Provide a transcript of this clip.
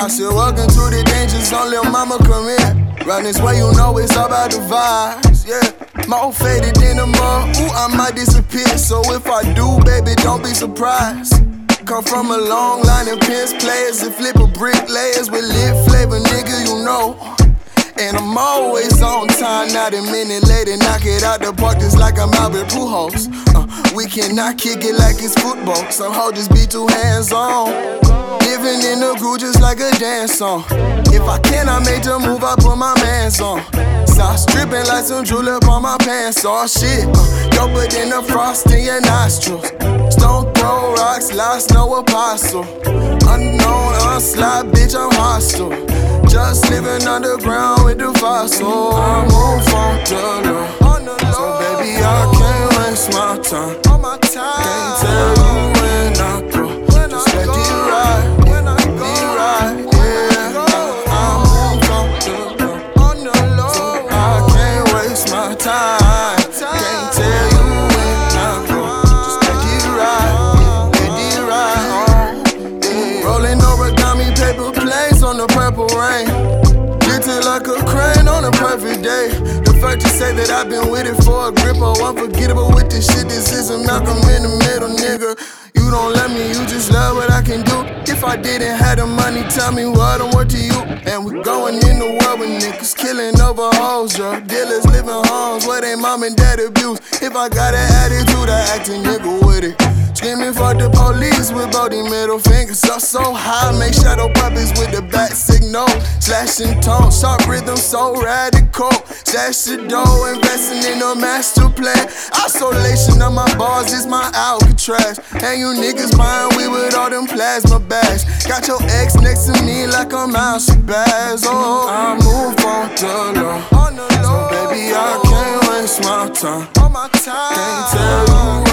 I still walking through the danger zone, little mama come in. Run this way, you know it's all about the vibes, yeah. More faded than the mud, ooh, I might disappear. So if I do, baby, don't be surprised. Come from a long line of pins players and a brick layers with lit flavor, nigga, you know. And I'm always on time, not a minute later. Knock it out the park just like I'm Albert Pujols. Uh, we cannot kick it like it's football. Some hoes just be too hands on. Living in the groove just like a dance song. If I can, I make the move, I put my mans on. Stop stripping like some julep on my pants. Oh shit, uh, yo, but in the frost in your nostrils. Stone throw rocks, lost no apostle. Unknown, unslide, bitch, I'm hostile. Just living underground with the fossil. I move on the low. So baby, I can't waste my time. Rolling origami paper planes on the purple rain. Lifted like a crane on a perfect day. The fact you say that I've been with it for a grip, oh unforgettable with this shit. This is a Malcolm in the middle, nigga. You don't love me, you just love what I can do. If I didn't have the money, tell me what I'm worth to you. And we going in the world with niggas killing over hoes, drug dealers living homes where they mom and dad abuse. If I got an attitude, I act these middle fingers up so high. Make shadow puppets with the bat signal. Slashing tone, sharp rhythm, so radical. Stash the dough, investing in a master plan. Isolation of my bars is my Alcatraz. And you niggas buying we with all them plasma bags. Got your ex next to me like I'm out Shabazz. Oh, I move on the low. So baby, I can't waste my time. Can't tell you when I go.